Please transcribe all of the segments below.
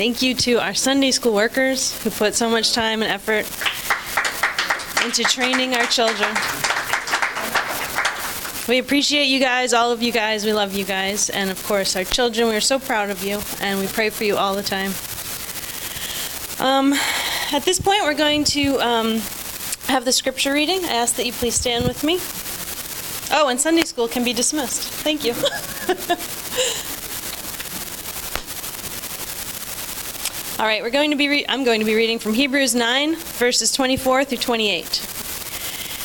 Thank you to our Sunday school workers who put so much time and effort into training our children. We appreciate you guys, all of you guys. We love you guys. And of course, our children, we are so proud of you and we pray for you all the time. Um, at this point, we're going to um, have the scripture reading. I ask that you please stand with me. Oh, and Sunday school can be dismissed. Thank you. All right, we're going to be I'm going to be reading from Hebrews 9 verses 24 through 28.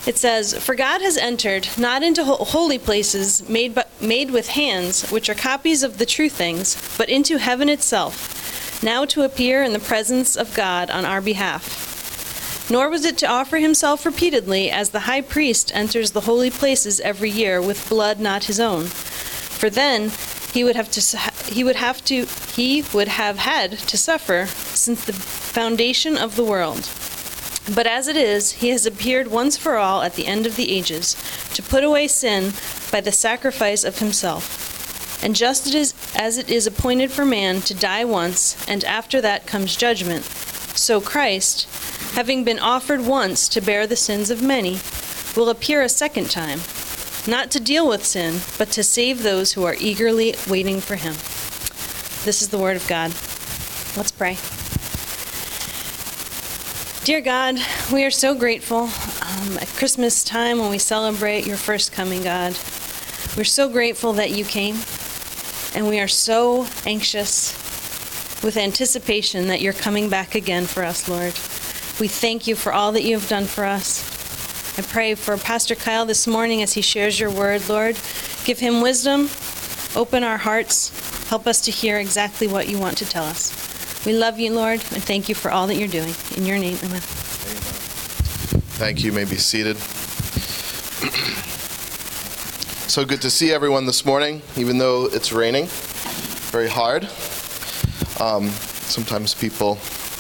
It says, "For God has entered not into ho- holy places made made with hands, which are copies of the true things, but into heaven itself, now to appear in the presence of God on our behalf." Nor was it to offer himself repeatedly as the high priest enters the holy places every year with blood not his own. For then he would have to he would have to he would have had to suffer since the foundation of the world. But as it is, he has appeared once for all at the end of the ages to put away sin by the sacrifice of himself. And just as it is appointed for man to die once, and after that comes judgment, so Christ, having been offered once to bear the sins of many, will appear a second time, not to deal with sin, but to save those who are eagerly waiting for him. This is the word of God. Let's pray. Dear God, we are so grateful um, at Christmas time when we celebrate your first coming, God. We're so grateful that you came, and we are so anxious with anticipation that you're coming back again for us, Lord. We thank you for all that you have done for us. I pray for Pastor Kyle this morning as he shares your word, Lord. Give him wisdom, open our hearts, help us to hear exactly what you want to tell us. We love you, Lord, and thank you for all that you're doing. In your name, amen. Thank you. you may be seated. so good to see everyone this morning, even though it's raining very hard. Um, sometimes people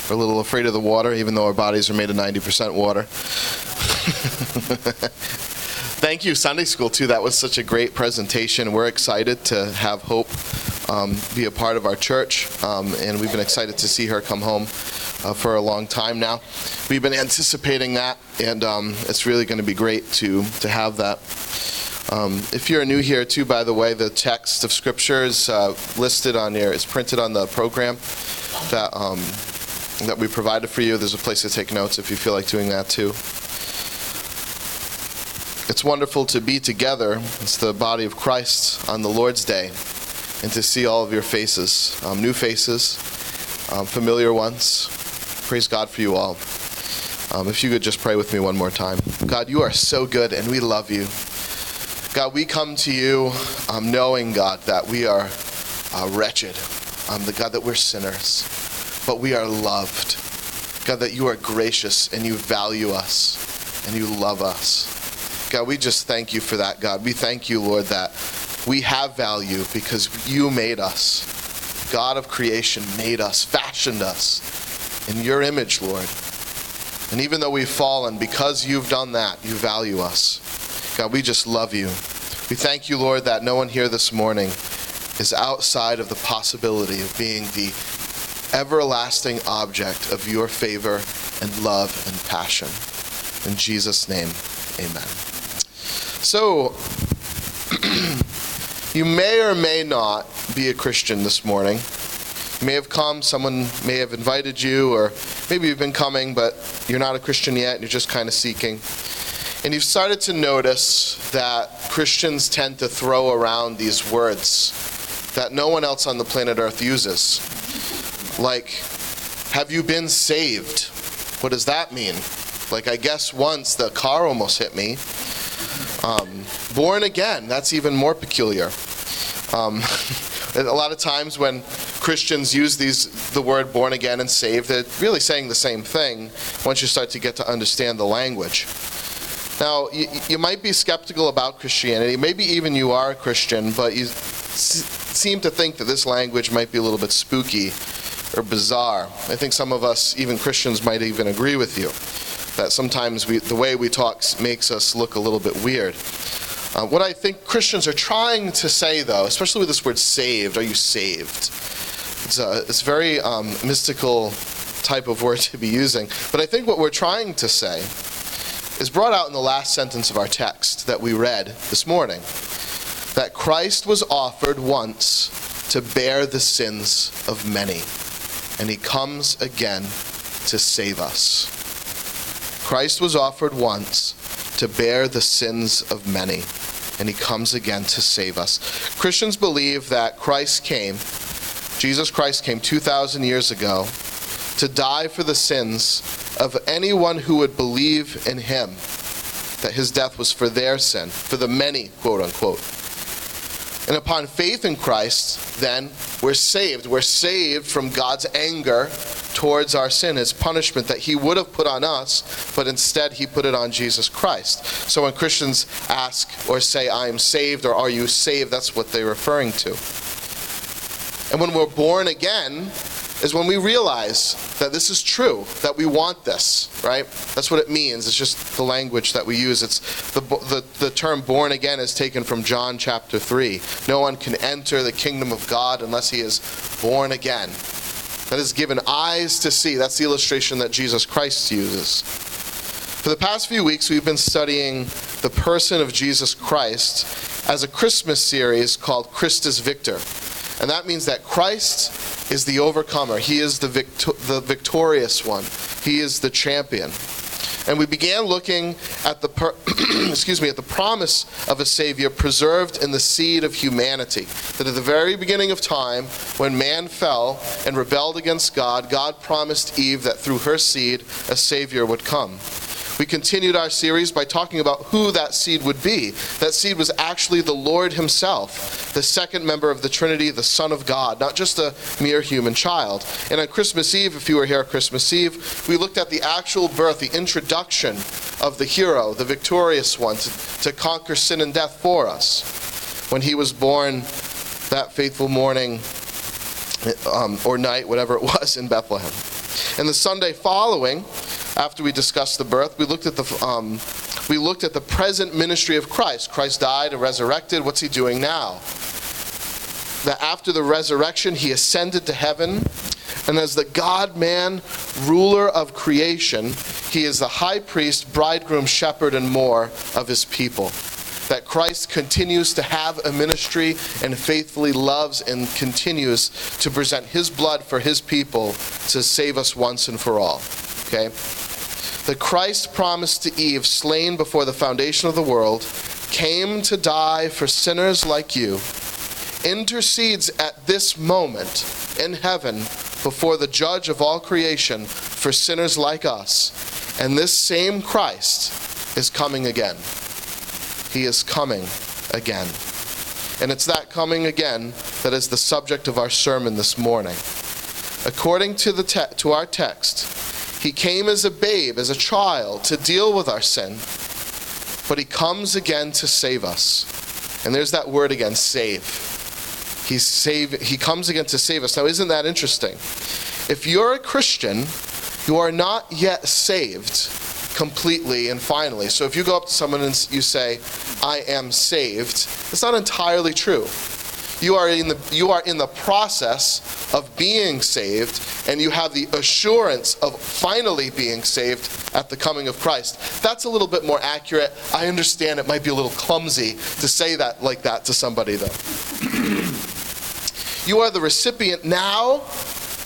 are a little afraid of the water, even though our bodies are made of 90% water. Thank you, Sunday School, too. That was such a great presentation. We're excited to have Hope um, be a part of our church, um, and we've been excited to see her come home uh, for a long time now. We've been anticipating that, and um, it's really going to be great to to have that. Um, if you're new here, too, by the way, the text of Scripture is uh, listed on your, it's printed on the program that um, that we provided for you. There's a place to take notes if you feel like doing that too. It's wonderful to be together. It's the body of Christ on the Lord's Day and to see all of your faces, um, new faces, um, familiar ones. Praise God for you all. Um, if you could just pray with me one more time. God, you are so good and we love you. God, we come to you um, knowing, God, that we are uh, wretched, um, the God, that we're sinners, but we are loved. God, that you are gracious and you value us and you love us. God, we just thank you for that, God. We thank you, Lord, that we have value because you made us. God of creation made us, fashioned us in your image, Lord. And even though we've fallen, because you've done that, you value us. God, we just love you. We thank you, Lord, that no one here this morning is outside of the possibility of being the everlasting object of your favor and love and passion. In Jesus' name, amen. So, You may or may not be a Christian this morning. You may have come, someone may have invited you, or maybe you've been coming, but you're not a Christian yet, and you're just kind of seeking. And you've started to notice that Christians tend to throw around these words that no one else on the planet Earth uses. Like, have you been saved? What does that mean? Like, I guess once the car almost hit me. Um, born again, that's even more peculiar. Um, a lot of times when Christians use these, the word born again and saved, they're really saying the same thing once you start to get to understand the language. Now, you, you might be skeptical about Christianity. Maybe even you are a Christian, but you seem to think that this language might be a little bit spooky or bizarre. I think some of us, even Christians, might even agree with you that sometimes we, the way we talk makes us look a little bit weird. Uh, what I think Christians are trying to say, though, especially with this word saved, are you saved? It's a, it's a very um, mystical type of word to be using. But I think what we're trying to say is brought out in the last sentence of our text that we read this morning that Christ was offered once to bear the sins of many, and he comes again to save us. Christ was offered once to bear the sins of many, and he comes again to save us. Christians believe that Christ came, Jesus Christ came 2,000 years ago, to die for the sins of anyone who would believe in him, that his death was for their sin, for the many, quote unquote. And upon faith in Christ, then, we're saved. We're saved from God's anger towards our sin, his punishment that he would have put on us, but instead he put it on Jesus Christ. So when Christians ask or say, I am saved or are you saved, that's what they're referring to. And when we're born again, is when we realize that this is true, that we want this, right? That's what it means. It's just the language that we use. It's the, the, the term born again is taken from John chapter 3. No one can enter the kingdom of God unless he is born again. That is given eyes to see. That's the illustration that Jesus Christ uses. For the past few weeks, we've been studying the person of Jesus Christ as a Christmas series called Christus Victor. And that means that Christ is the overcomer. He is the, victor- the victorious one. He is the champion. And we began looking at the per- excuse me at the promise of a savior preserved in the seed of humanity. That at the very beginning of time, when man fell and rebelled against God, God promised Eve that through her seed a savior would come. We continued our series by talking about who that seed would be. That seed was actually the Lord Himself, the second member of the Trinity, the Son of God, not just a mere human child. And on Christmas Eve, if you were here on Christmas Eve, we looked at the actual birth, the introduction of the hero, the victorious one, to, to conquer sin and death for us. When he was born that faithful morning um, or night, whatever it was, in Bethlehem. And the Sunday following, after we discussed the birth, we looked at the um, we looked at the present ministry of Christ. Christ died and resurrected. What's he doing now? That after the resurrection, he ascended to heaven, and as the God man, ruler of creation, he is the high priest, bridegroom, shepherd, and more of his people. That Christ continues to have a ministry and faithfully loves and continues to present his blood for his people to save us once and for all. Okay? The Christ promised to Eve, slain before the foundation of the world, came to die for sinners like you, intercedes at this moment in heaven before the judge of all creation for sinners like us. And this same Christ is coming again. He is coming again. And it's that coming again that is the subject of our sermon this morning. According to, the te- to our text, he came as a babe, as a child, to deal with our sin, but he comes again to save us. And there's that word again, save. He's save, he comes again to save us. Now, isn't that interesting? If you're a Christian, you are not yet saved completely and finally. So if you go up to someone and you say, I am saved, it's not entirely true. You are in the, you are in the process of being saved, and you have the assurance of finally being saved at the coming of Christ. That's a little bit more accurate. I understand it might be a little clumsy to say that like that to somebody, though. you are the recipient now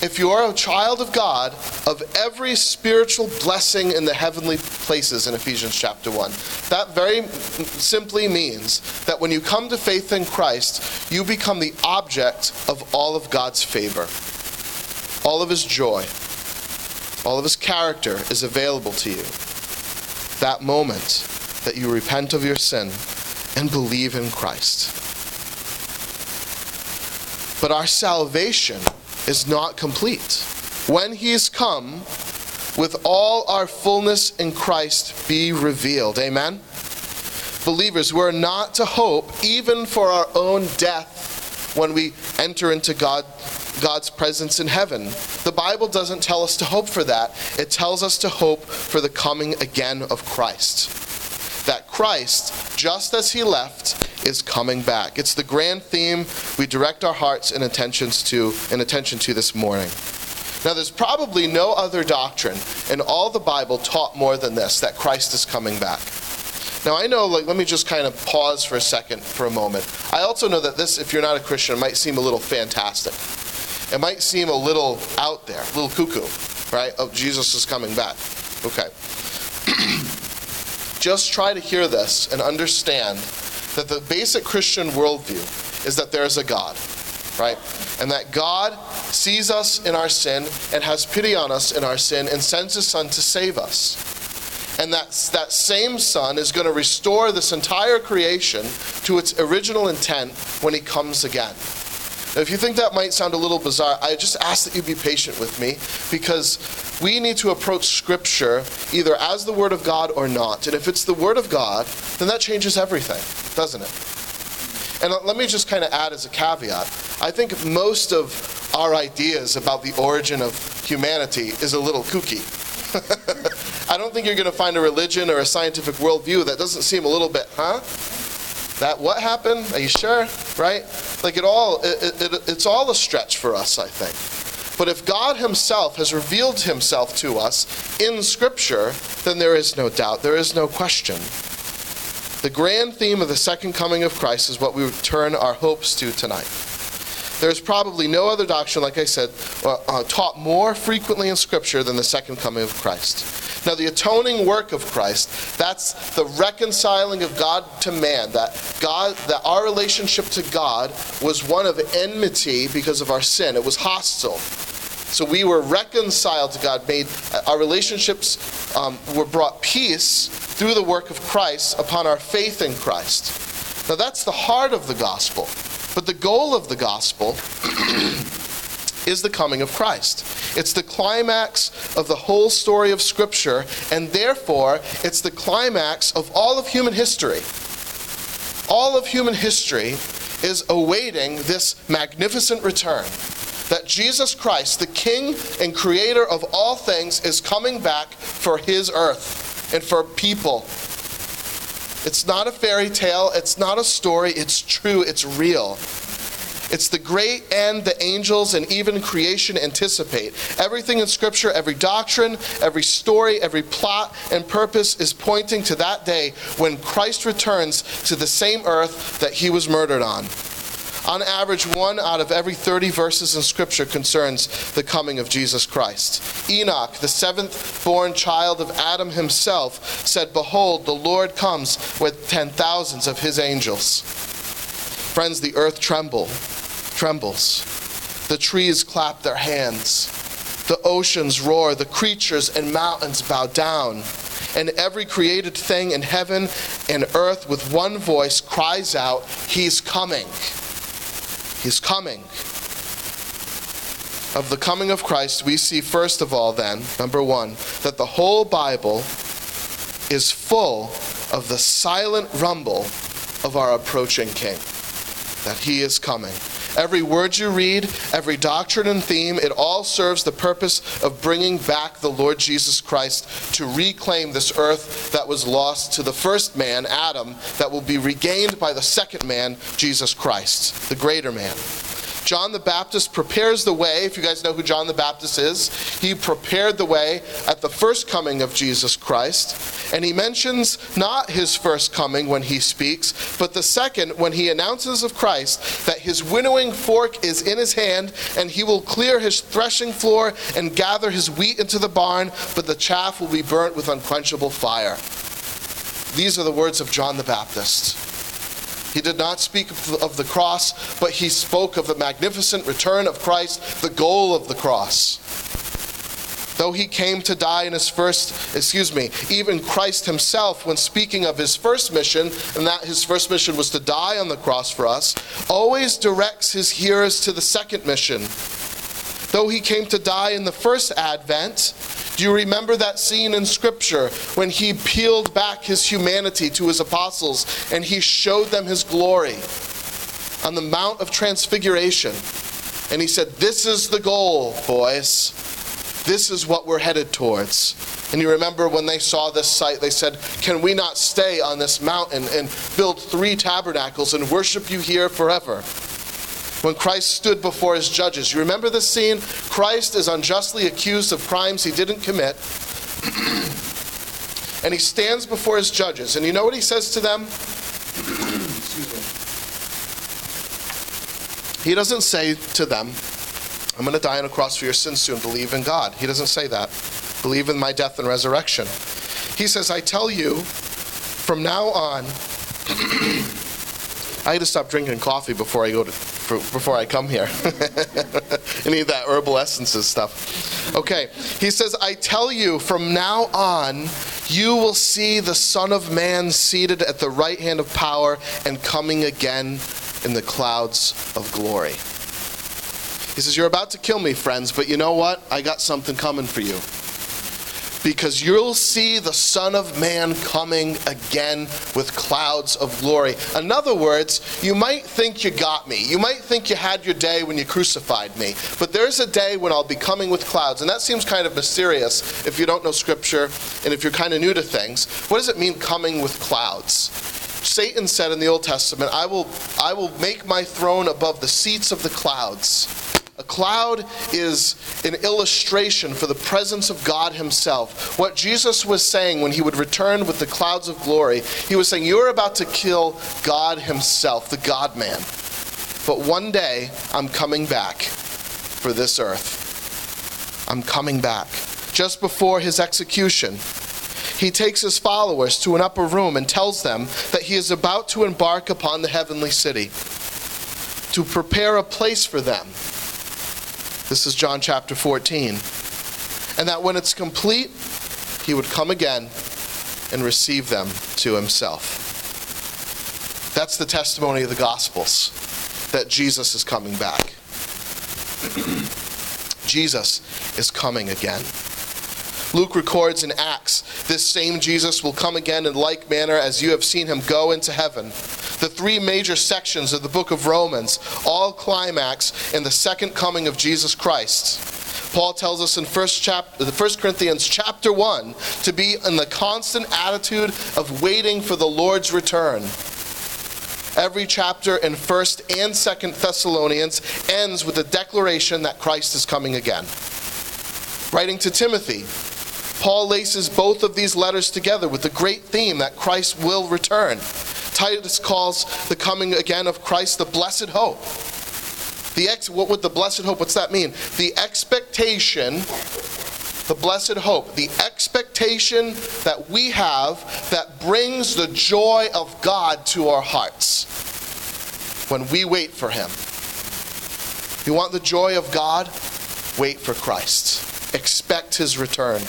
if you are a child of God, of every spiritual blessing in the heavenly places in Ephesians chapter 1. That very simply means that when you come to faith in Christ, you become the object of all of God's favor. All of his joy, all of his character is available to you. That moment that you repent of your sin and believe in Christ. But our salvation is not complete. When he's come, with all our fullness in Christ be revealed. Amen? Believers, we're not to hope even for our own death when we enter into God, God's presence in heaven. The Bible doesn't tell us to hope for that, it tells us to hope for the coming again of Christ. That Christ, just as he left is coming back. It's the grand theme we direct our hearts and attentions to and attention to this morning. Now, there's probably no other doctrine in all the Bible taught more than this that Christ is coming back. Now, I know, like, let me just kind of pause for a second, for a moment. I also know that this, if you're not a Christian, might seem a little fantastic. It might seem a little out there, a little cuckoo, right? Oh, Jesus is coming back. Okay. just try to hear this and understand that the basic Christian worldview is that there is a God, right? And that God sees us in our sin and has pity on us in our sin and sends his Son to save us. And that, that same Son is going to restore this entire creation to its original intent when he comes again. Now, if you think that might sound a little bizarre, I just ask that you be patient with me because we need to approach Scripture either as the Word of God or not. And if it's the Word of God, then that changes everything, doesn't it? And let me just kind of add as a caveat I think most of our ideas about the origin of humanity is a little kooky. I don't think you're going to find a religion or a scientific worldview that doesn't seem a little bit, huh? That what happened? Are you sure? Right? Like it all, it, it, it's all a stretch for us, I think. But if God Himself has revealed Himself to us in Scripture, then there is no doubt, there is no question. The grand theme of the second coming of Christ is what we turn our hopes to tonight. There's probably no other doctrine, like I said, uh, uh, taught more frequently in Scripture than the second coming of Christ. Now, the atoning work of Christ, that's the reconciling of God to man, that God, that our relationship to God was one of enmity because of our sin. It was hostile. So we were reconciled to God, made our relationships um, were brought peace through the work of Christ upon our faith in Christ. Now that's the heart of the gospel. But the goal of the gospel is the coming of Christ. It's the climax of the whole story of Scripture, and therefore it's the climax of all of human history. All of human history is awaiting this magnificent return that Jesus Christ, the King and Creator of all things, is coming back for His earth and for people. It's not a fairy tale, it's not a story, it's true, it's real. It's the great end the angels and even creation anticipate. Everything in Scripture, every doctrine, every story, every plot and purpose is pointing to that day when Christ returns to the same earth that he was murdered on. On average, one out of every 30 verses in Scripture concerns the coming of Jesus Christ. Enoch, the seventh born child of Adam himself, said, Behold, the Lord comes with ten thousands of his angels. Friends, the earth tremble, trembles. The trees clap their hands. The oceans roar. The creatures and mountains bow down. And every created thing in heaven and earth with one voice cries out, He's coming. He's coming. Of the coming of Christ, we see first of all, then, number one, that the whole Bible is full of the silent rumble of our approaching King, that He is coming. Every word you read, every doctrine and theme, it all serves the purpose of bringing back the Lord Jesus Christ to reclaim this earth that was lost to the first man, Adam, that will be regained by the second man, Jesus Christ, the greater man. John the Baptist prepares the way. If you guys know who John the Baptist is, he prepared the way at the first coming of Jesus Christ. And he mentions not his first coming when he speaks, but the second when he announces of Christ that his winnowing fork is in his hand and he will clear his threshing floor and gather his wheat into the barn, but the chaff will be burnt with unquenchable fire. These are the words of John the Baptist. He did not speak of the cross, but he spoke of the magnificent return of Christ, the goal of the cross. Though he came to die in his first, excuse me, even Christ himself, when speaking of his first mission, and that his first mission was to die on the cross for us, always directs his hearers to the second mission. Though he came to die in the first advent, do you remember that scene in Scripture when he peeled back his humanity to his apostles and he showed them his glory on the Mount of Transfiguration? And he said, This is the goal, boys. This is what we're headed towards. And you remember when they saw this sight, they said, Can we not stay on this mountain and build three tabernacles and worship you here forever? When Christ stood before his judges, you remember this scene? Christ is unjustly accused of crimes he didn't commit. and he stands before his judges. And you know what he says to them? He doesn't say to them, I'm going to die on a cross for your sins soon. Believe in God. He doesn't say that. Believe in my death and resurrection. He says, I tell you, from now on, I had to stop drinking coffee before I go to before I come here. Any of that herbal essences stuff. Okay, he says, I tell you, from now on, you will see the Son of Man seated at the right hand of power and coming again in the clouds of glory. He says, You're about to kill me, friends, but you know what? I got something coming for you because you'll see the Son of Man coming again with clouds of glory. In other words, you might think you got me. You might think you had your day when you crucified me. But there's a day when I'll be coming with clouds. And that seems kind of mysterious if you don't know Scripture and if you're kind of new to things. What does it mean, coming with clouds? Satan said in the Old Testament, I will, I will make my throne above the seats of the clouds. A cloud is an illustration for the presence of God Himself. What Jesus was saying when He would return with the clouds of glory, He was saying, You're about to kill God Himself, the God man. But one day, I'm coming back for this earth. I'm coming back. Just before His execution, he takes his followers to an upper room and tells them that he is about to embark upon the heavenly city to prepare a place for them this is John chapter 14. And that when it's complete, he would come again and receive them to himself. That's the testimony of the Gospels that Jesus is coming back. Jesus is coming again. Luke records in Acts, this same Jesus will come again in like manner as you have seen him go into heaven. The three major sections of the book of Romans all climax in the second coming of Jesus Christ. Paul tells us in 1 chapter, 1 Corinthians chapter 1 to be in the constant attitude of waiting for the Lord's return. Every chapter in 1st and 2nd Thessalonians ends with the declaration that Christ is coming again. Writing to Timothy, Paul laces both of these letters together with the great theme that Christ will return. Titus calls the coming again of Christ the blessed hope. The ex, what would the blessed hope, what's that mean? The expectation, the blessed hope, the expectation that we have that brings the joy of God to our hearts when we wait for Him. You want the joy of God? Wait for Christ. Expect His return.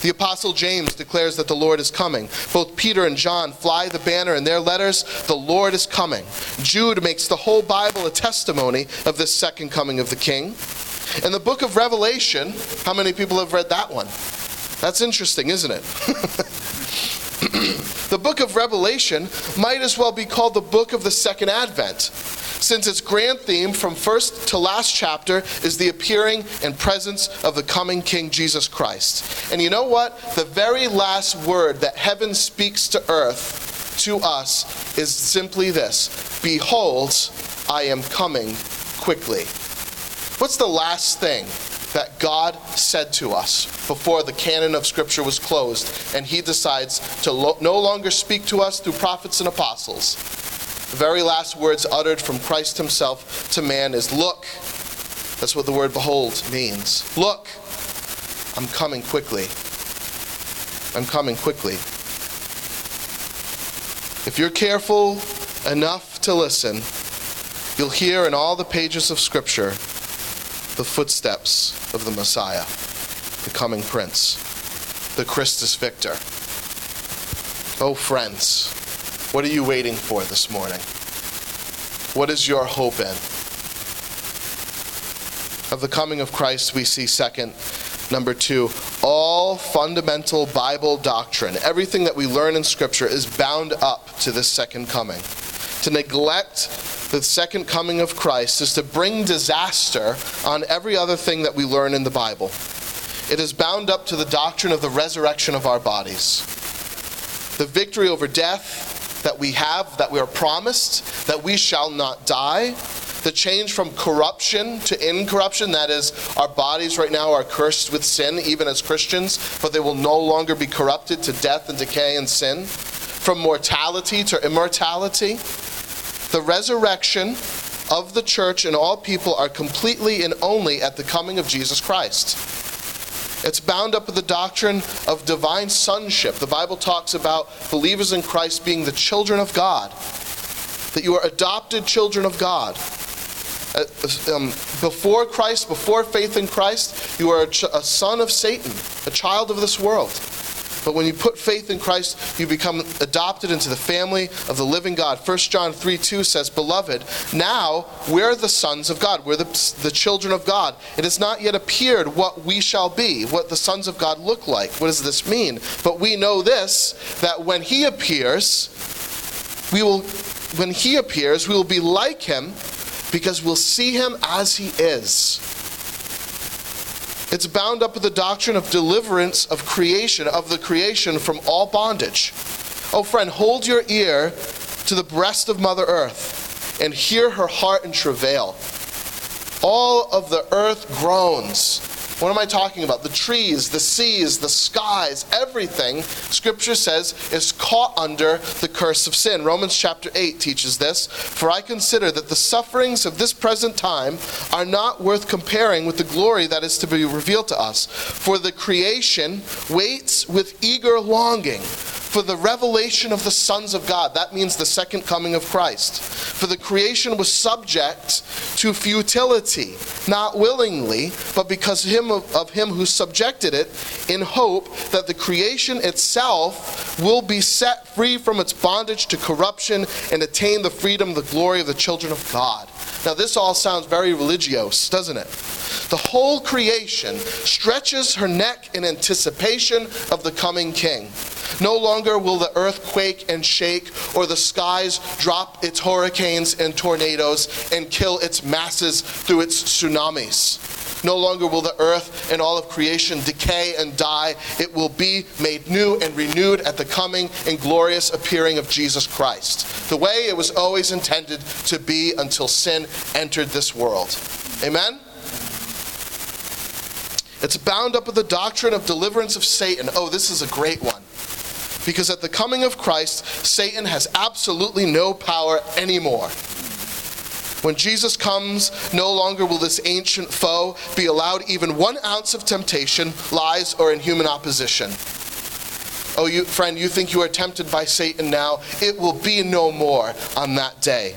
The Apostle James declares that the Lord is coming. Both Peter and John fly the banner in their letters, the Lord is coming. Jude makes the whole Bible a testimony of this second coming of the King. In the book of Revelation, how many people have read that one? That's interesting, isn't it? the book of Revelation might as well be called the book of the second advent since its grand theme from first to last chapter is the appearing and presence of the coming King Jesus Christ. And you know what? The very last word that heaven speaks to earth to us is simply this Behold, I am coming quickly. What's the last thing that God said to us before the canon of Scripture was closed and He decides to lo- no longer speak to us through prophets and apostles? The very last words uttered from Christ himself to man is, Look. That's what the word behold means. Look, I'm coming quickly. I'm coming quickly. If you're careful enough to listen, you'll hear in all the pages of Scripture the footsteps of the Messiah, the coming Prince, the Christus Victor. Oh, friends, what are you waiting for this morning? What is your hope in? Of the coming of Christ, we see second, number two, all fundamental Bible doctrine, everything that we learn in Scripture is bound up to this second coming. To neglect the second coming of Christ is to bring disaster on every other thing that we learn in the Bible. it is bound up to the doctrine of the resurrection of our bodies. The victory over death that we have, that we are promised, that we shall not die. The change from corruption to incorruption, that is, our bodies right now are cursed with sin, even as Christians, but they will no longer be corrupted to death and decay and sin. From mortality to immortality. The resurrection of the church and all people are completely and only at the coming of Jesus Christ. It's bound up with the doctrine of divine sonship. The Bible talks about believers in Christ being the children of God, that you are adopted children of God. Uh, um, before Christ, before faith in Christ, you are a, ch- a son of Satan, a child of this world. But when you put faith in Christ, you become adopted into the family of the living God. 1 John 3 2 says, Beloved, now we're the sons of God. We're the, the children of God. It has not yet appeared what we shall be, what the sons of God look like. What does this mean? But we know this, that when He appears, we will, when He appears, we will be like Him because we'll see Him as He is. It's bound up with the doctrine of deliverance of creation, of the creation from all bondage. Oh, friend, hold your ear to the breast of Mother Earth and hear her heart in travail. All of the earth groans what am I talking about? The trees, the seas, the skies, everything, Scripture says, is caught under the curse of sin. Romans chapter 8 teaches this. For I consider that the sufferings of this present time are not worth comparing with the glory that is to be revealed to us. For the creation waits with eager longing for the revelation of the sons of God. That means the second coming of Christ. For the creation was subject to futility, not willingly, but because him of, of him who subjected it, in hope that the creation itself will be set free from its bondage to corruption and attain the freedom, the glory of the children of God. Now, this all sounds very religious, doesn't it? The whole creation stretches her neck in anticipation of the coming king. No longer will the earth quake and shake, or the skies drop its hurricanes and tornadoes and kill its masses through its tsunamis. No longer will the earth and all of creation decay and die. It will be made new and renewed at the coming and glorious appearing of Jesus Christ, the way it was always intended to be until sin entered this world. Amen? It's bound up with the doctrine of deliverance of Satan. Oh, this is a great one. Because at the coming of Christ, Satan has absolutely no power anymore. When Jesus comes, no longer will this ancient foe be allowed even one ounce of temptation, lies, or inhuman opposition. Oh, you, friend, you think you are tempted by Satan now? It will be no more on that day.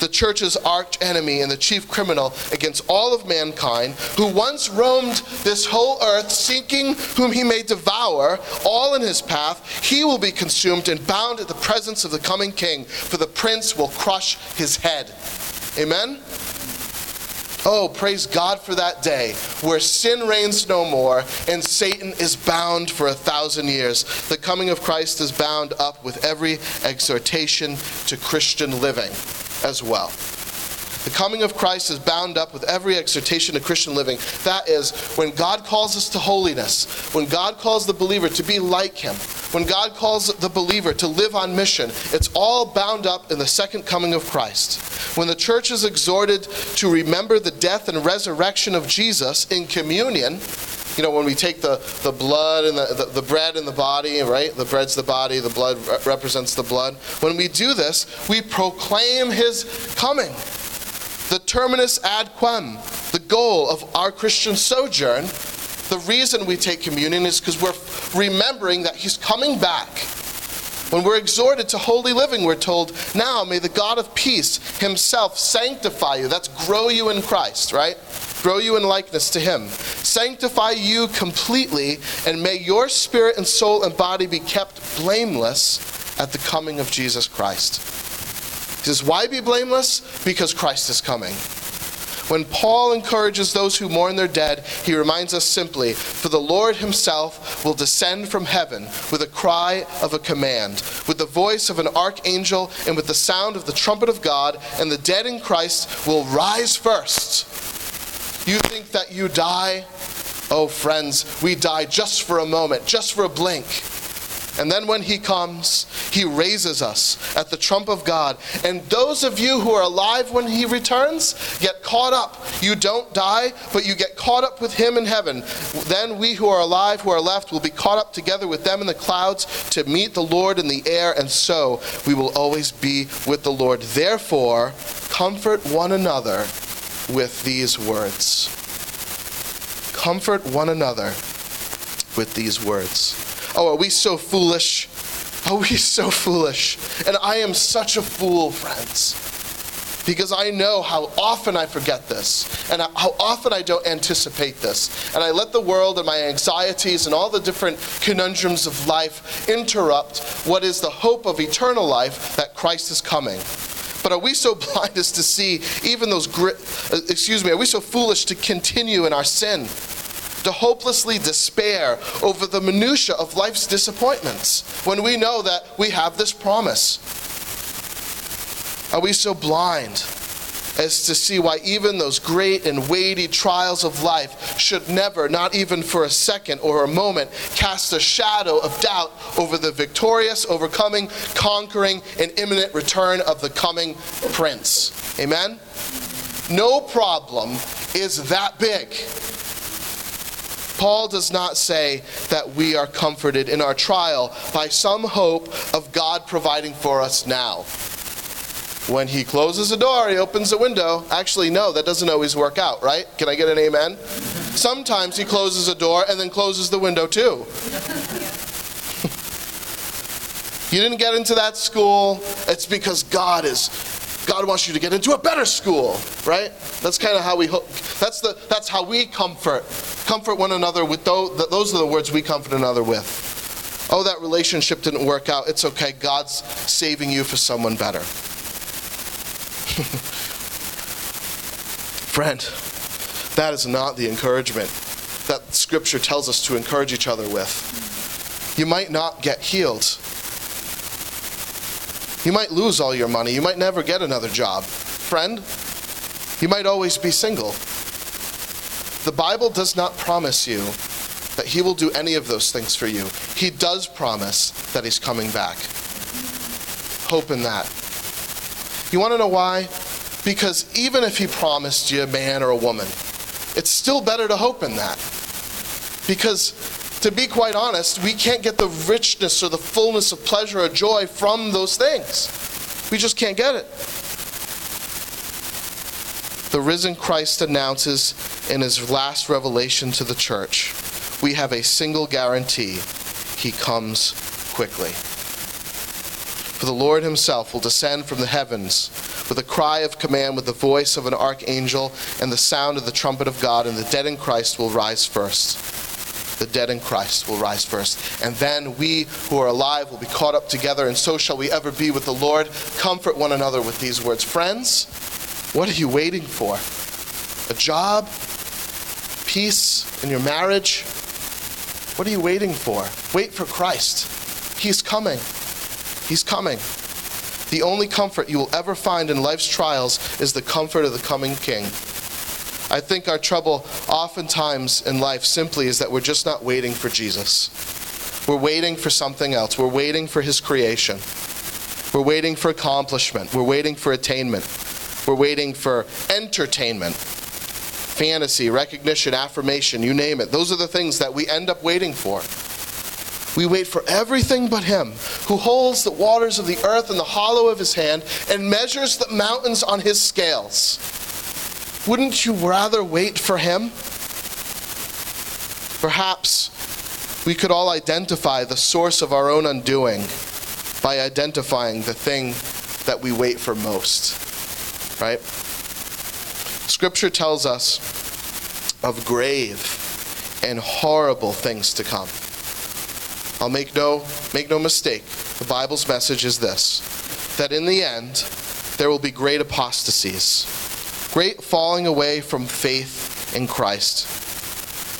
The church's arch enemy and the chief criminal against all of mankind, who once roamed this whole earth seeking whom he may devour, all in his path, he will be consumed and bound at the presence of the coming king, for the prince will crush his head. Amen? Oh, praise God for that day where sin reigns no more and Satan is bound for a thousand years. The coming of Christ is bound up with every exhortation to Christian living as well. The coming of Christ is bound up with every exhortation to Christian living. That is, when God calls us to holiness, when God calls the believer to be like Him, when God calls the believer to live on mission, it's all bound up in the second coming of Christ. When the church is exhorted to remember the death and resurrection of Jesus in communion, you know, when we take the, the blood and the, the, the, bread and the body, right? The bread's the body, the blood represents the blood. When we do this, we proclaim his coming the terminus ad quem, the goal of our Christian sojourn, the reason we take communion is because we're remembering that He's coming back. When we're exhorted to holy living, we're told, now may the God of peace Himself sanctify you. That's grow you in Christ, right? Grow you in likeness to Him. Sanctify you completely, and may your spirit and soul and body be kept blameless at the coming of Jesus Christ. He says, Why be blameless? Because Christ is coming. When Paul encourages those who mourn their dead, he reminds us simply For the Lord himself will descend from heaven with a cry of a command, with the voice of an archangel, and with the sound of the trumpet of God, and the dead in Christ will rise first. You think that you die Oh, friends, we die just for a moment, just for a blink. And then when he comes, he raises us at the trump of God. And those of you who are alive when he returns get caught up. You don't die, but you get caught up with him in heaven. Then we who are alive, who are left, will be caught up together with them in the clouds to meet the Lord in the air. And so we will always be with the Lord. Therefore, comfort one another with these words. Comfort one another with these words. Oh, are we so foolish? Are we so foolish? And I am such a fool, friends. Because I know how often I forget this, and how often I don't anticipate this. And I let the world and my anxieties and all the different conundrums of life interrupt what is the hope of eternal life that Christ is coming. But are we so blind as to see even those, gri- uh, excuse me, are we so foolish to continue in our sin? to hopelessly despair over the minutiae of life's disappointments when we know that we have this promise? Are we so blind as to see why even those great and weighty trials of life should never, not even for a second or a moment, cast a shadow of doubt over the victorious, overcoming, conquering, and imminent return of the coming Prince? Amen? No problem is that big Paul does not say that we are comforted in our trial by some hope of God providing for us now. When he closes a door, he opens a window. Actually, no, that doesn't always work out, right? Can I get an amen? Sometimes he closes a door and then closes the window too. you didn't get into that school, it's because God is God wants you to get into a better school, right? That's kind of how we hook. That's the that's how we comfort comfort one another with those, those are the words we comfort another with. Oh, that relationship didn't work out. It's okay. God's saving you for someone better. Friend, that is not the encouragement that Scripture tells us to encourage each other with. You might not get healed. You might lose all your money. You might never get another job. Friend, you might always be single. The Bible does not promise you that He will do any of those things for you. He does promise that He's coming back. Hope in that. You want to know why? Because even if He promised you a man or a woman, it's still better to hope in that. Because to be quite honest, we can't get the richness or the fullness of pleasure or joy from those things. We just can't get it. The risen Christ announces in his last revelation to the church we have a single guarantee he comes quickly. For the Lord himself will descend from the heavens with a cry of command, with the voice of an archangel, and the sound of the trumpet of God, and the dead in Christ will rise first the dead in Christ will rise first. And then we who are alive will be caught up together, and so shall we ever be with the Lord. Comfort one another with these words. Friends, what are you waiting for? A job? Peace in your marriage? What are you waiting for? Wait for Christ. He's coming. He's coming. The only comfort you will ever find in life's trials is the comfort of the coming King. I think our trouble oftentimes in life simply is that we're just not waiting for Jesus. We're waiting for something else. We're waiting for His creation. We're waiting for accomplishment. We're waiting for attainment. We're waiting for entertainment, fantasy, recognition, affirmation, you name it. Those are the things that we end up waiting for. We wait for everything but Him, who holds the waters of the earth in the hollow of His hand and measures the mountains on His scales. Wouldn't you rather wait for Him? Perhaps we could all identify the source of our own undoing by identifying the thing that we wait for most right? Scripture tells us of grave and horrible things to come. I'll make no make no mistake. The Bible's message is this that in the end there will be great apostasies, great falling away from faith in Christ.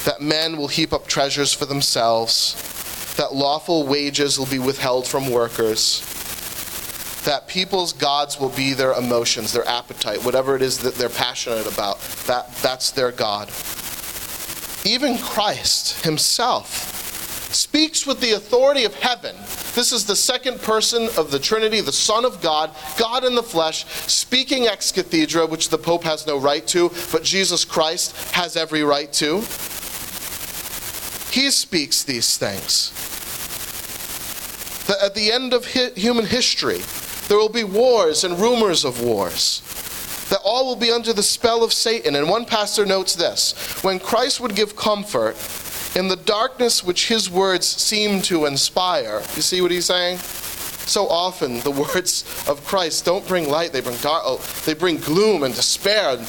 That men will heap up treasures for themselves, that lawful wages will be withheld from workers, that people's gods will be their emotions, their appetite, whatever it is that they're passionate about. That, that's their God. even Christ himself speaks with the authority of heaven. This is the second person of the Trinity, the Son of God, God in the flesh, speaking ex cathedra, which the Pope has no right to, but Jesus Christ has every right to. He speaks these things. That at the end of human history, there will be wars and rumors of wars. That all will be under the spell of Satan. And one pastor notes this when Christ would give comfort, in the darkness which his words seem to inspire. You see what he's saying? So often the words of Christ don't bring light, they bring dark, oh, they bring gloom and despair. And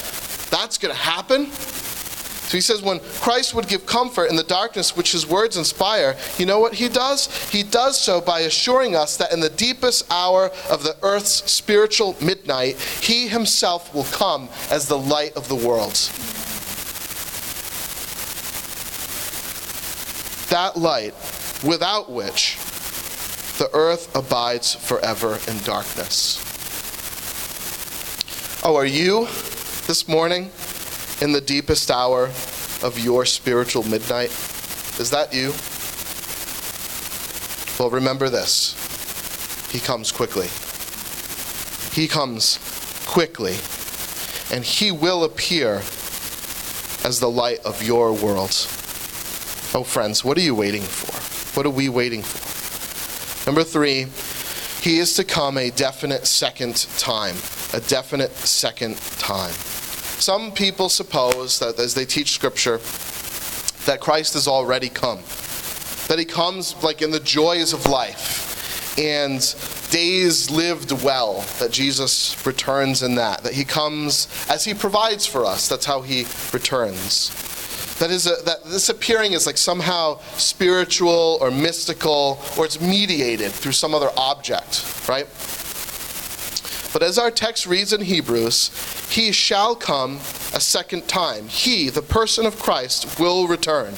that's going to happen. So he says when Christ would give comfort in the darkness which his words inspire, you know what he does? He does so by assuring us that in the deepest hour of the earth's spiritual midnight, he himself will come as the light of the world. That light without which the earth abides forever in darkness. Oh, are you this morning in the deepest hour of your spiritual midnight? Is that you? Well, remember this He comes quickly. He comes quickly, and He will appear as the light of your world. Oh, friends, what are you waiting for? What are we waiting for? Number three, he is to come a definite second time. A definite second time. Some people suppose that as they teach Scripture, that Christ has already come. That he comes like in the joys of life and days lived well, that Jesus returns in that. That he comes as he provides for us. That's how he returns. That is a, that this appearing is like somehow spiritual or mystical or it's mediated through some other object, right? But as our text reads in Hebrews, he shall come a second time. He, the person of Christ, will return.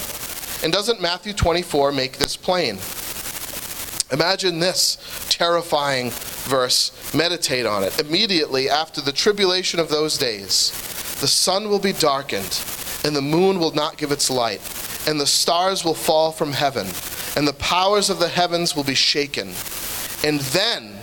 And doesn't Matthew 24 make this plain? Imagine this terrifying verse. Meditate on it. Immediately after the tribulation of those days, the sun will be darkened and the moon will not give its light, and the stars will fall from heaven, and the powers of the heavens will be shaken. And then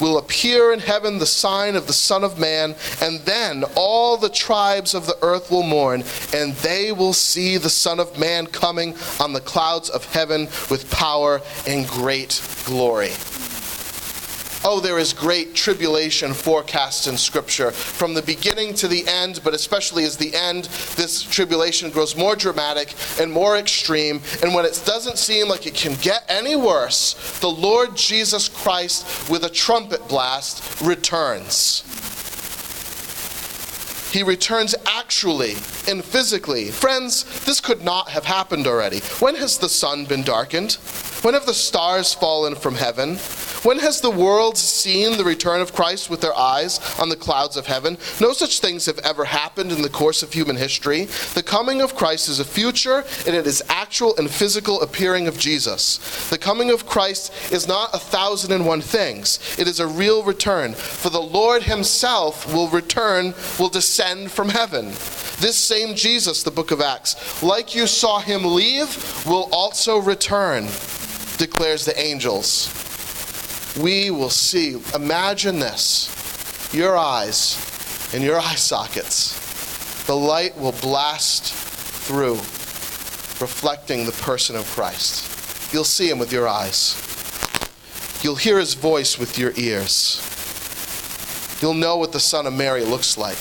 will appear in heaven the sign of the Son of Man, and then all the tribes of the earth will mourn, and they will see the Son of Man coming on the clouds of heaven with power and great glory. Oh, there is great tribulation forecast in Scripture from the beginning to the end, but especially as the end, this tribulation grows more dramatic and more extreme. And when it doesn't seem like it can get any worse, the Lord Jesus Christ, with a trumpet blast, returns. He returns actually and physically. Friends, this could not have happened already. When has the sun been darkened? When have the stars fallen from heaven? When has the world seen the return of Christ with their eyes on the clouds of heaven? No such things have ever happened in the course of human history. The coming of Christ is a future, and it is actual and physical appearing of Jesus. The coming of Christ is not a thousand and one things, it is a real return. For the Lord himself will return, will descend from heaven. This same Jesus, the book of Acts, like you saw him leave, will also return, declares the angels we will see. Imagine this your eyes and your eye sockets. The light will blast through, reflecting the person of Christ. You'll see him with your eyes. You'll hear his voice with your ears. You'll know what the Son of Mary looks like.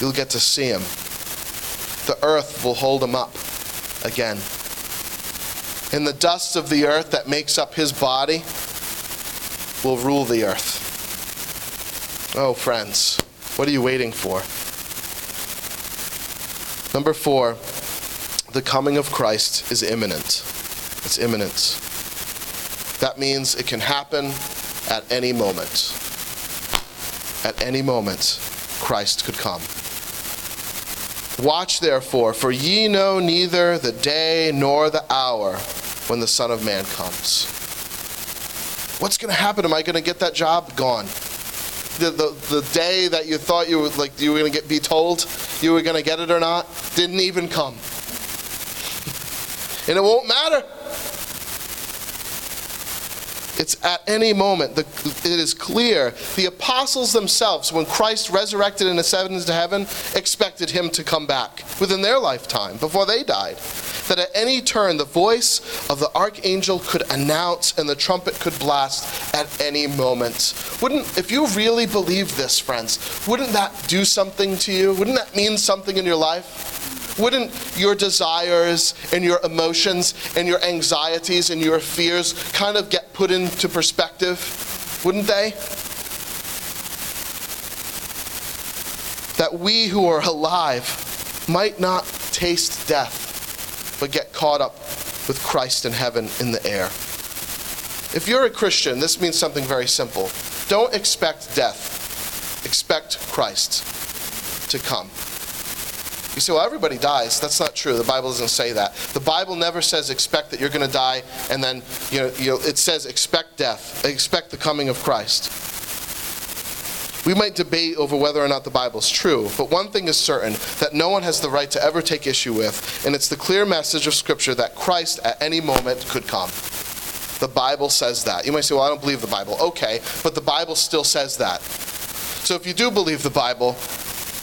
You'll get to see him. The earth will hold him up again in the dust of the earth that makes up his body will rule the earth. Oh, friends, what are you waiting for? Number four, the coming of Christ is imminent. It's imminent. That means it can happen at any moment. At any moment, Christ could come. Watch therefore, for ye know neither the day nor the hour when the Son of Man comes. What's going to happen? Am I going to get that job? Gone. The, the, the day that you thought you were like you were going to be told you were going to get it or not didn't even come. and it won't matter. It's at any moment. The, it is clear. The apostles themselves, when Christ resurrected and ascended into heaven, expected him to come back within their lifetime, before they died. That at any turn, the voice of the archangel could announce and the trumpet could blast at any moment. Wouldn't, if you really believe this, friends, wouldn't that do something to you? Wouldn't that mean something in your life? Wouldn't your desires and your emotions and your anxieties and your fears kind of get put into perspective? Wouldn't they? That we who are alive might not taste death, but get caught up with Christ in heaven in the air. If you're a Christian, this means something very simple. Don't expect death, expect Christ to come. You say, well, everybody dies. That's not true. The Bible doesn't say that. The Bible never says expect that you're going to die, and then you know, you know, it says expect death, expect the coming of Christ. We might debate over whether or not the Bible's true, but one thing is certain that no one has the right to ever take issue with, and it's the clear message of Scripture that Christ at any moment could come. The Bible says that. You might say, well, I don't believe the Bible. Okay, but the Bible still says that. So if you do believe the Bible,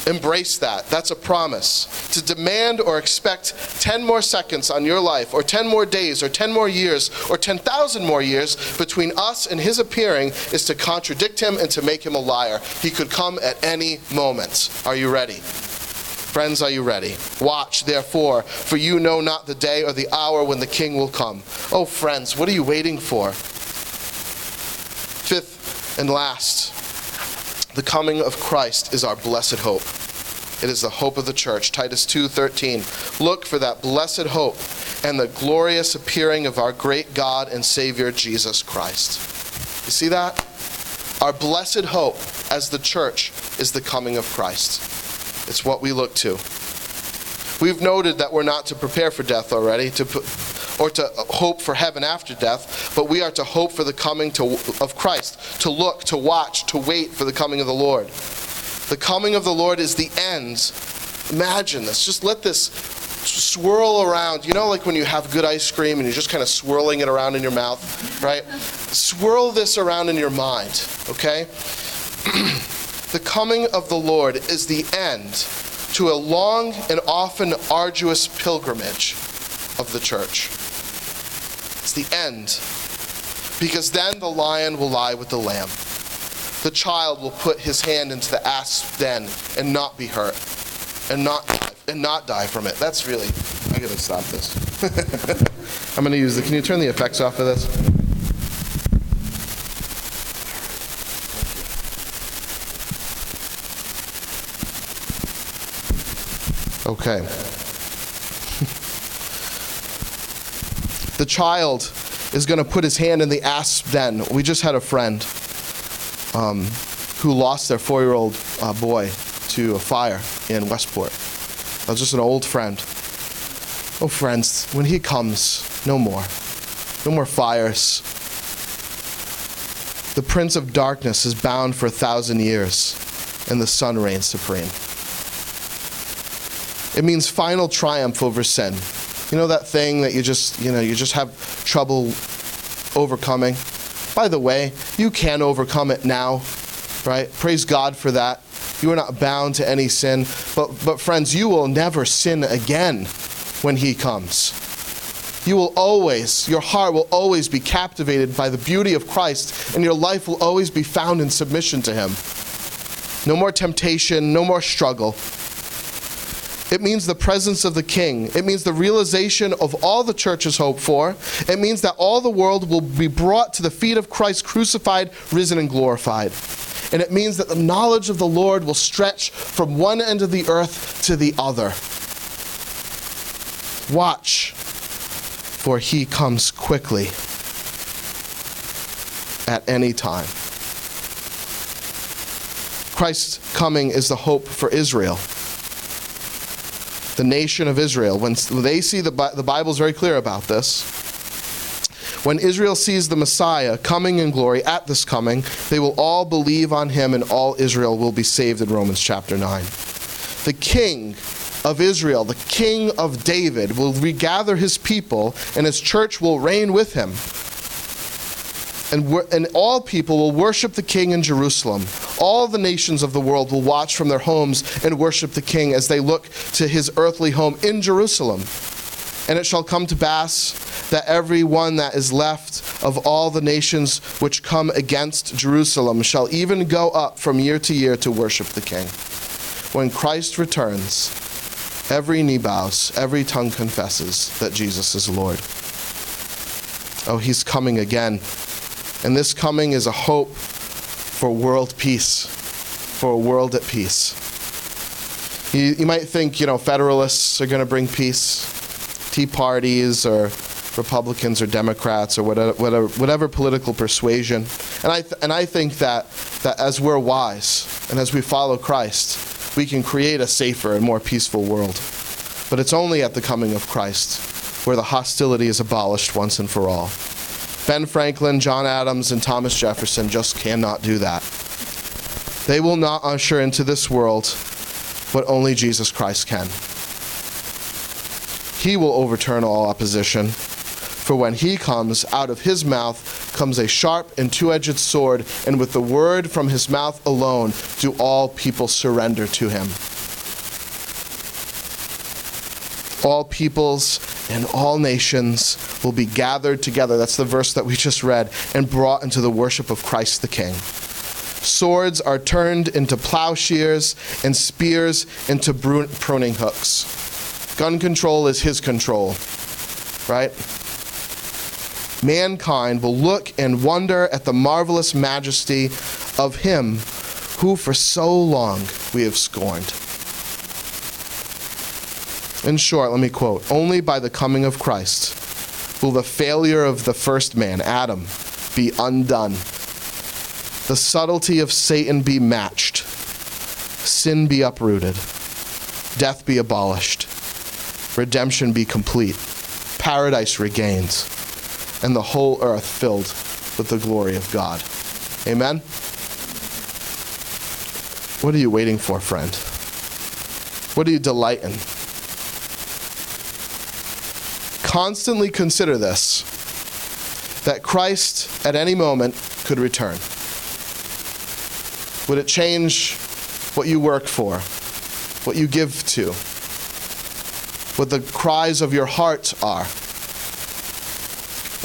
Embrace that. That's a promise. To demand or expect 10 more seconds on your life, or 10 more days, or 10 more years, or 10,000 more years between us and his appearing is to contradict him and to make him a liar. He could come at any moment. Are you ready? Friends, are you ready? Watch, therefore, for you know not the day or the hour when the king will come. Oh, friends, what are you waiting for? Fifth and last, the coming of Christ is our blessed hope. It is the hope of the church. Titus 2:13. Look for that blessed hope and the glorious appearing of our great God and Savior Jesus Christ. You see that? Our blessed hope as the church is the coming of Christ. It's what we look to. We've noted that we're not to prepare for death already, to or to uh, hope for heaven after death, but we are to hope for the coming to, of Christ, to look, to watch, to wait for the coming of the Lord. The coming of the Lord is the end. Imagine this. Just let this swirl around. You know, like when you have good ice cream and you're just kind of swirling it around in your mouth, right? Swirl this around in your mind, okay? the coming of the Lord is the end to a long and often arduous pilgrimage of the church. It's the end. Because then the lion will lie with the lamb. The child will put his hand into the asp's den and not be hurt and not and not die from it. That's really I gotta stop this. I'm gonna use the can you turn the effects off of this? Okay. The child is going to put his hand in the asp den. We just had a friend um, who lost their four year old uh, boy to a fire in Westport. That was just an old friend. Oh, friends, when he comes, no more. No more fires. The prince of darkness is bound for a thousand years, and the Son reigns supreme. It means final triumph over sin. You know that thing that you just, you know, you just have trouble overcoming? By the way, you can overcome it now, right? Praise God for that. You are not bound to any sin. But, but friends, you will never sin again when He comes. You will always, your heart will always be captivated by the beauty of Christ, and your life will always be found in submission to Him. No more temptation, no more struggle. It means the presence of the King. It means the realization of all the churches hope for. It means that all the world will be brought to the feet of Christ crucified, risen, and glorified. And it means that the knowledge of the Lord will stretch from one end of the earth to the other. Watch, for he comes quickly at any time. Christ's coming is the hope for Israel the nation of Israel, when they see the, the Bible is very clear about this, when Israel sees the Messiah coming in glory at this coming, they will all believe on him and all Israel will be saved in Romans chapter 9. the king of Israel, the king of David, will regather his people, and his church will reign with him. And, and all people will worship the king in Jerusalem. All the nations of the world will watch from their homes and worship the king as they look to his earthly home in Jerusalem. And it shall come to pass that every one that is left of all the nations which come against Jerusalem shall even go up from year to year to worship the king. When Christ returns, every knee bows, every tongue confesses that Jesus is Lord. Oh, he's coming again. And this coming is a hope for world peace, for a world at peace. You, you might think, you know, Federalists are going to bring peace, Tea Parties or Republicans or Democrats or whatever, whatever, whatever political persuasion. And I, th- and I think that, that as we're wise and as we follow Christ, we can create a safer and more peaceful world. But it's only at the coming of Christ where the hostility is abolished once and for all. Ben Franklin, John Adams, and Thomas Jefferson just cannot do that. They will not usher into this world what only Jesus Christ can. He will overturn all opposition, for when he comes, out of his mouth comes a sharp and two edged sword, and with the word from his mouth alone do all people surrender to him. All peoples and all nations will be gathered together. That's the verse that we just read, and brought into the worship of Christ the King. Swords are turned into plowshares, and spears into pruning hooks. Gun control is his control, right? Mankind will look and wonder at the marvelous majesty of him who for so long we have scorned. In short, let me quote Only by the coming of Christ will the failure of the first man, Adam, be undone, the subtlety of Satan be matched, sin be uprooted, death be abolished, redemption be complete, paradise regained, and the whole earth filled with the glory of God. Amen? What are you waiting for, friend? What do you delight in? Constantly consider this that Christ at any moment could return? Would it change what you work for, what you give to, what the cries of your heart are?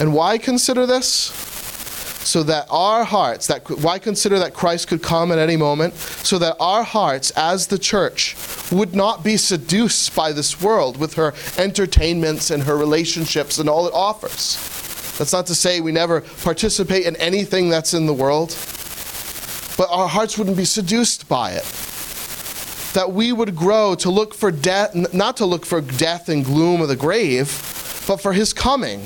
And why consider this? So that our hearts, that why consider that Christ could come at any moment? So that our hearts as the church would not be seduced by this world with her entertainments and her relationships and all it offers. That's not to say we never participate in anything that's in the world, but our hearts wouldn't be seduced by it. That we would grow to look for death, not to look for death and gloom of the grave, but for his coming.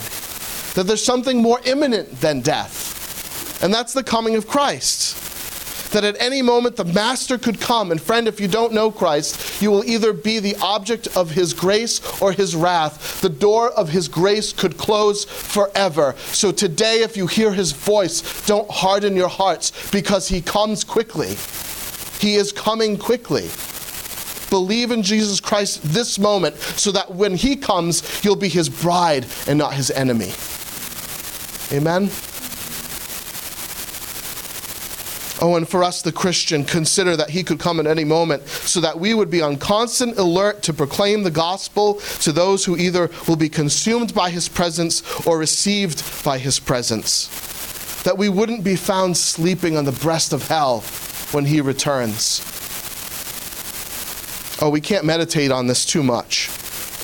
That there's something more imminent than death, and that's the coming of Christ that at any moment the Master could come. And friend, if you don't know Christ, you will either be the object of his grace or his wrath. The door of his grace could close forever. So today, if you hear his voice, don't harden your hearts because he comes quickly. He is coming quickly. Believe in Jesus Christ this moment so that when he comes, you'll be his bride and not his enemy. Amen. Oh, and for us, the Christian, consider that he could come at any moment so that we would be on constant alert to proclaim the gospel to those who either will be consumed by his presence or received by his presence. That we wouldn't be found sleeping on the breast of hell when he returns. Oh, we can't meditate on this too much.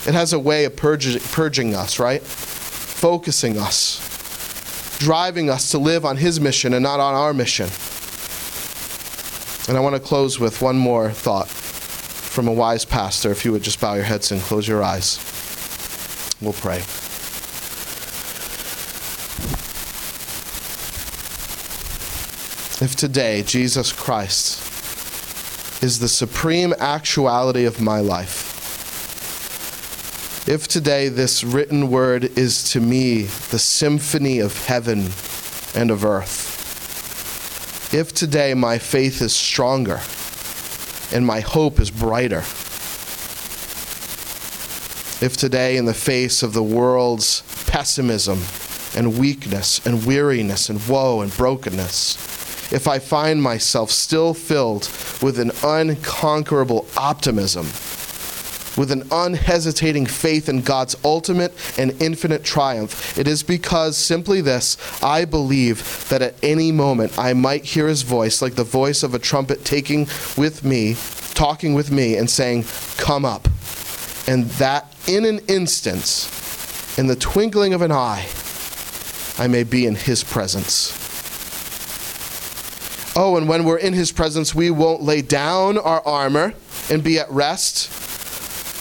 It has a way of purging, us, right? Focusing us, driving us to live on his mission and not on our mission. And I want to close with one more thought from a wise pastor. If you would just bow your heads and close your eyes, we'll pray. If today Jesus Christ is the supreme actuality of my life, if today this written word is to me the symphony of heaven and of earth, if today my faith is stronger and my hope is brighter. If today, in the face of the world's pessimism and weakness and weariness and woe and brokenness, if I find myself still filled with an unconquerable optimism, with an unhesitating faith in God's ultimate and infinite triumph, it is because simply this I believe that at any moment I might hear his voice, like the voice of a trumpet taking with me, talking with me, and saying, Come up. And that in an instant, in the twinkling of an eye, I may be in his presence. Oh, and when we're in his presence, we won't lay down our armor and be at rest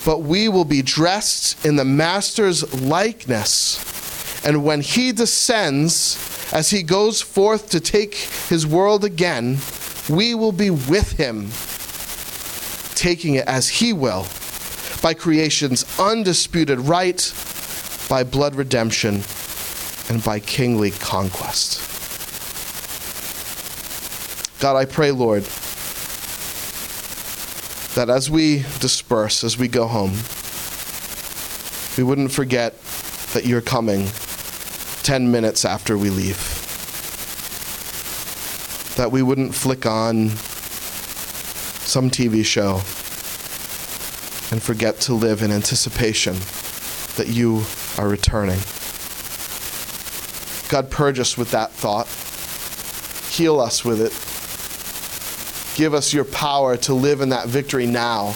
but we will be dressed in the Master's likeness. And when he descends, as he goes forth to take his world again, we will be with him, taking it as he will, by creation's undisputed right, by blood redemption, and by kingly conquest. God, I pray, Lord that as we disperse, as we go home, we wouldn't forget that you're coming 10 minutes after we leave. That we wouldn't flick on some TV show and forget to live in anticipation that you are returning. God, purge us with that thought, heal us with it Give us your power to live in that victory now.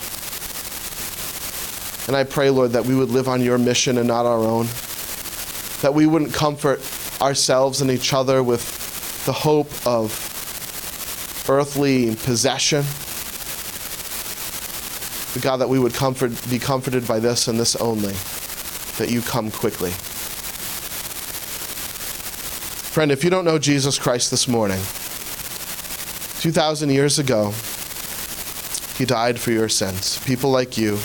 And I pray, Lord, that we would live on your mission and not our own. That we wouldn't comfort ourselves and each other with the hope of earthly possession. But God, that we would comfort, be comforted by this and this only, that you come quickly. Friend, if you don't know Jesus Christ this morning, 2,000 years ago, he died for your sins. People like you,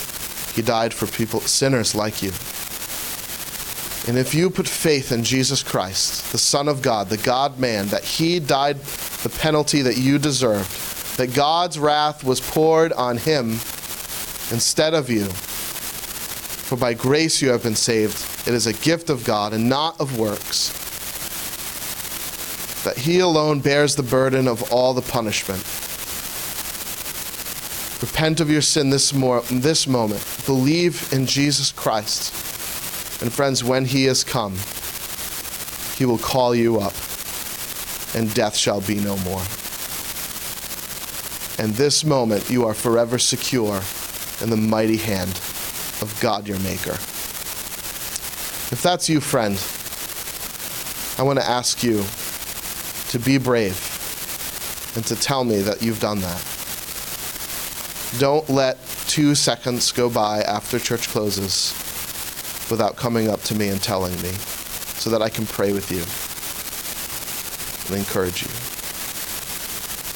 he died for people, sinners like you. And if you put faith in Jesus Christ, the Son of God, the God man, that he died the penalty that you deserved, that God's wrath was poured on him instead of you, for by grace you have been saved. It is a gift of God and not of works that he alone bears the burden of all the punishment. Repent of your sin this, mor- this moment. Believe in Jesus Christ. And friends, when he has come, he will call you up, and death shall be no more. And this moment, you are forever secure in the mighty hand of God your Maker. If that's you, friend, I want to ask you to be brave and to tell me that you've done that. Don't let two seconds go by after church closes without coming up to me and telling me so that I can pray with you and encourage you.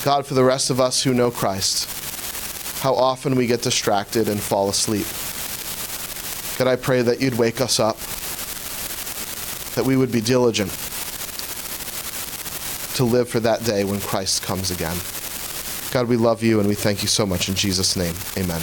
God, for the rest of us who know Christ, how often we get distracted and fall asleep. God, I pray that you'd wake us up, that we would be diligent to live for that day when Christ comes again. God, we love you and we thank you so much in Jesus' name. Amen.